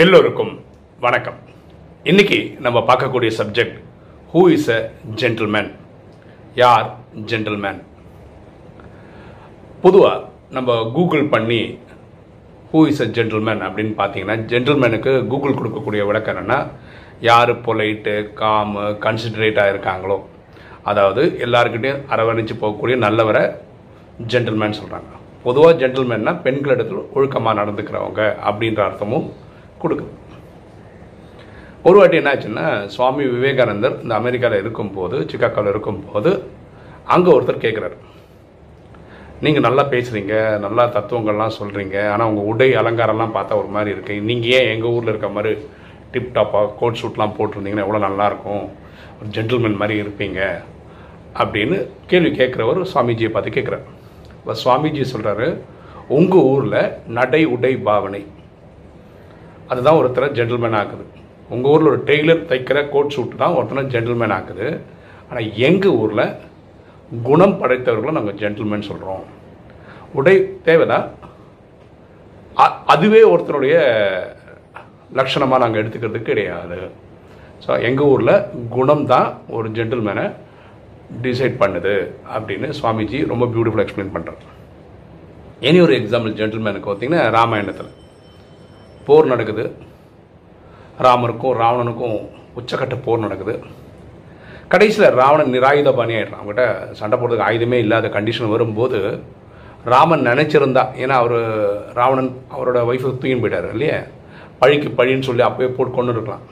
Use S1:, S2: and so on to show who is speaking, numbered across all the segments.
S1: எல்லோருக்கும் வணக்கம். இன்னைக்கு நம்ம பார்க்கக்கூடிய subject who is a gentleman யார் ஜென்டில்மேன் பொதுவாக நம்ம கூகுள் பண்ணி ஹூ இஸ் அ ஜென்டில்மேன் அப்படின்னு பார்த்தீங்கன்னா ஜென்டில்மேனுக்கு கூகுள் கொடுக்கக்கூடிய விளக்கம் என்னென்னா யார் பொலைட்டு காமு கன்சிடரேட்டாக இருக்காங்களோ அதாவது எல்லாருக்கிட்டையும் அரவணைச்சு போகக்கூடிய நல்லவரை ஜென்டில்மேன் சொல்கிறாங்க பொதுவாக ஜென்டில்மேன்னா பெண்களிடத்தில் ஒழுக்கமாக நடந்துக்கிறவங்க அப்படின்ற அர்த்தமும் கொடுக்குது ஒரு வாட்டி என்னாச்சுன்னா சுவாமி விவேகானந்தர் இந்த அமெரிக்காவில் இருக்கும்போது சிக்காகோவில் இருக்கும்போது அங்கே ஒருத்தர் கேட்குறாரு நீங்கள் நல்லா பேசுகிறீங்க நல்லா தத்துவங்கள்லாம் சொல்கிறீங்க ஆனால் உங்கள் உடை அலங்காரம்லாம் பார்த்தா ஒரு மாதிரி இருக்கு. நீங்கள் ஏன் எங்கள் ஊரில் இருக்க மாதிரி டிப் டாப்பாக கோட் ஷூட்லாம் போட்டிருந்தீங்கன்னா எவ்வளோ நல்லாயிருக்கும் ஒரு ஜென்டில்மேன் மாதிரி இருப்பீங்க. அப்படின்னு கேள்வி கேட்குறவர் சுவாமிஜியை பார்த்து கேட்குறாரு இப்போ சுவாமிஜி சொல்கிறாரு உங்கள் ஊரில் நடை உடை பாவனை அதுதான் ஒருத்தரை ஜென்டில்மேன் ஆக்குது. உங்கள் ஊரில் ஒரு டெய்லர் தைக்கிற கோட் ஷூட் தான் ஒருத்தனை ஜென்டில்மேன் ஆக்குது. ஆனால் எங்கள் ஊரில் குணம் படைத்தவர்களை நாங்கள் ஜென்டில்மேன் சொல்கிறோம் உடை தேவைதான் அதுவே ஒருத்தனுடைய லட்சணமாக நாங்கள் எடுத்துக்கிறது கிடையாது ஸோ எங்கள் ஊரில் குணம் தான் ஒரு ஜென்டில்மேனை டிசைட் பண்ணுது அப்படின்னு சுவாமிஜி ரொம்ப பியூட்டிஃபுல்லாக எக்ஸ்பிளைன் பண்ணுறாரு இனி ஒரு எக்ஸாம்பிள் ஜென்டில்மேனுக்கு பார்த்தீங்கன்னா ராமாயணத்தில். போர் நடக்குது. ராமருக்கும் ராவணனுக்கும் உச்சக்கட்ட போர் நடக்குது. கடைசியில் ராவணன் நிராயுத பாணி ஆயிடுறான். அவங்ககிட்ட சண்டை போடுறதுக்கு ஆயுதமே இல்லாத கண்டிஷன் வரும்போது ராமன் நினச்சிருந்தா ஏன்னா அவர் ராவணன் அவரோட ஒய்ஃபை தூக்கின்னு போயிட்டார் இல்லையே? பழிக்கு பழின்னு சொல்லி அப்போயே போட்டு கொண்டு இருக்கலாம்.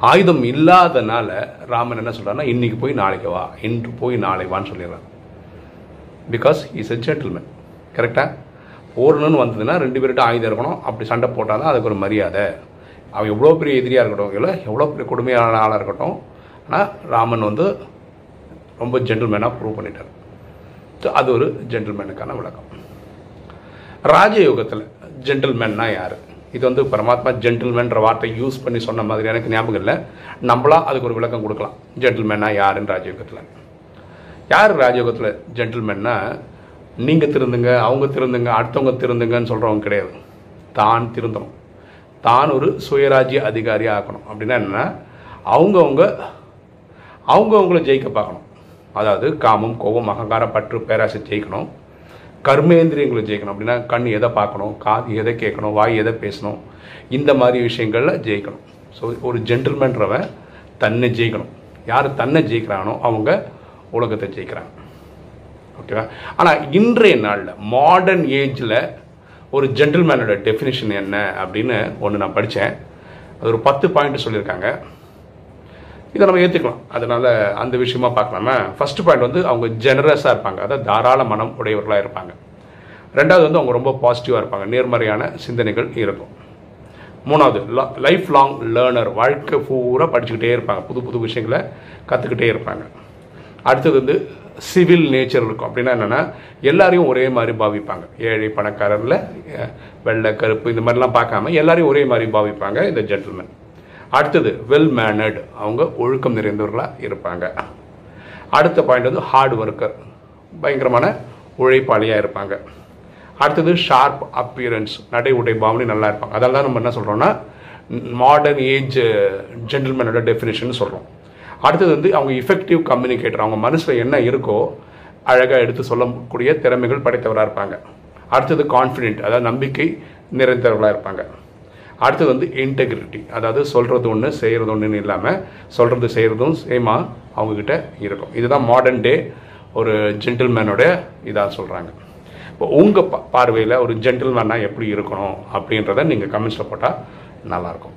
S1: ஆயுதம் இல்லாதனால ராமன் என்ன சொல்கிறாருன்னா இன்றைக்கி போய் நாளைக்கு வா இன்று போய் நாளை வான்னு சொல்லிடுறான். பிகாஸ் இஸ் எ ஜென்டில்மேன் கரெக்டாக ஓடணும்னு வந்ததுன்னா ரெண்டு பேர்கிட்ட ஆயுதம் இருக்கணும். அப்படி சண்டை போட்டால் தான் அதுக்கு ஒரு மரியாதை. அவன் எவ்வளோ பெரிய எதிரியாக இருக்கட்டும் இல்லை எவ்வளோ பெரிய கொடுமையான ஆளாக இருக்கட்டும் ஆனால் ராமன் வந்து ரொம்ப ஜென்டில்மேனாக ப்ரூவ் பண்ணிட்டார். ஸோ அது ஒரு ஜென்டில்மேனுக்கான விளக்கம். ராஜயோகத்தில் ஜென்டில்மேன்னா யார்? இது வந்து பரமாத்மா ஜென்டில்மேன்ற வார்த்தை யூஸ் பண்ணி சொன்ன மாதிரி எனக்கு ஞாபகம் இல்லை. நம்மளா அதுக்கு ஒரு விளக்கம் கொடுக்கலாம். ஜென்டில்மேனா யாருன்னு ராஜயோகத்தில். யார் ராஜயோகத்தில் ஜென்டில்மேன்னா நீங்கள் திருந்துங்க அவங்க திருந்துங்க அடுத்தவங்க திருந்துங்கன்னு சொல்கிறவங்க கிடையாது. தான் திருந்தணும் தான் ஒரு சுயராஜ்ய அதிகாரியாக ஆக்கணும் அப்படின்னா என்னென்னா அவங்கவுங்க அவங்கவுங்கள ஜெயிக்க பார்க்கணும். அதாவது காமம் கோபம் அகங்காரம் பற்று பேராசை ஜெயிக்கணும். கர்மேந்திரியங்களை ஜெயிக்கணும். அப்படின்னா கண் எதை பார்க்கணும் காது எதை கேட்கணும் வாய் எதை பேசணும் இந்த மாதிரி விஷயங்களில் ஜெயிக்கணும். ஸோ ஒரு ஜென்டில்மேன்றவன் தன்னை ஜெயிக்கணும். யார் தன்னை ஜெயிக்கிறானோ அவங்க உலகத்தை ஜெயிக்கிறாங்க. ஓகேவா ஆனால் இன்றைய நாளில் மாடர்ன் ஏஜில் ஒரு ஜென்டில்மேனோட டெஃபினிஷன் என்ன அப்படின்னு ஒன்று நான் படித்தேன் அது ஒரு பத்து பாயிண்ட் சொல்லியிருக்காங்க. இதை நம்ம ஏற்றுக்கலாம் அதனால் அந்த விஷயமா பார்க்கலாம? ஃபர்ஸ்ட் பாயிண்ட் வந்து அவங்க ஜெனரஸாக இருப்பாங்க. அதாவது தாராள மனம் உடையவர்களாக இருப்பாங்க. ரெண்டாவது வந்து அவங்க ரொம்ப பாசிட்டிவாக இருப்பாங்க. நேர்மறையான சிந்தனைகள் இருக்கும். மூணாவது லைஃப் லாங் லேர்னர் வாழ்க்கை பூரா படிச்சுக்கிட்டே இருப்பாங்க. புது புது விஷயங்களை கற்றுக்கிட்டே இருப்பாங்க. அடுத்தது வந்து சிவில் நேச்சர் இருக்கும். அப்படின்னா என்னென்னா எல்லாரையும் ஒரே மாதிரி பாவிப்பாங்க. ஏழை பணக்காரரில் வெள்ளை கருப்பு இந்த மாதிரிலாம் பார்க்காம எல்லாரையும் ஒரே மாதிரி பாவிப்பாங்க இந்த ஜென்டில்மேன் அடுத்தது வெல் மேனர்டு அவங்க ஒழுக்கம் நிறைந்தவர்களாக இருப்பாங்க. அடுத்த பாயிண்ட் வந்து ஹார்ட் ஒர்க்கர் பயங்கரமான உழைப்பாளியாக இருப்பாங்க. அடுத்தது ஷார்ப் அப்பியரன்ஸ் நடை உடை பாவனை நல்லா இருப்பாங்க. அதெல்லாம் நம்ம என்ன சொல்கிறோம்னா மாடர்ன் ஏஜ் ஜென்டில்மேனோட டெஃபினேஷன் சொல்கிறோம் அடுத்தது வந்து அவங்க இஃபெக்டிவ் கம்யூனிகேட்டர் அவங்க மனசில் என்ன இருக்கோ அழகாக எடுத்து சொல்லக்கூடிய திறமைகள் படைத்தவராக இருப்பாங்க. அடுத்தது கான்ஃபிடென்ட் அதாவது நம்பிக்கை நிறைந்தவர்களாக இருப்பாங்க. அடுத்தது வந்து இன்டெகிரிட்டி அதாவது சொல்கிறது ஒன்று செய்கிறது ஒன்றுன்னு இல்லாமல் சொல்கிறது செய்கிறதும் சேமாக அவங்கக்கிட்ட இருக்கும். இதுதான் மாடர்ன் டே ஒரு ஜென்டில்மேனோட இதாக சொல்கிறாங்க இப்போ உங்கள் பார்வையில் ஒரு ஜென்டில்மேனாக எப்படி இருக்கணும் அப்படின்றத நீங்கள் கமெண்ட்ஸில் போட்டால் நல்லாயிருக்கும்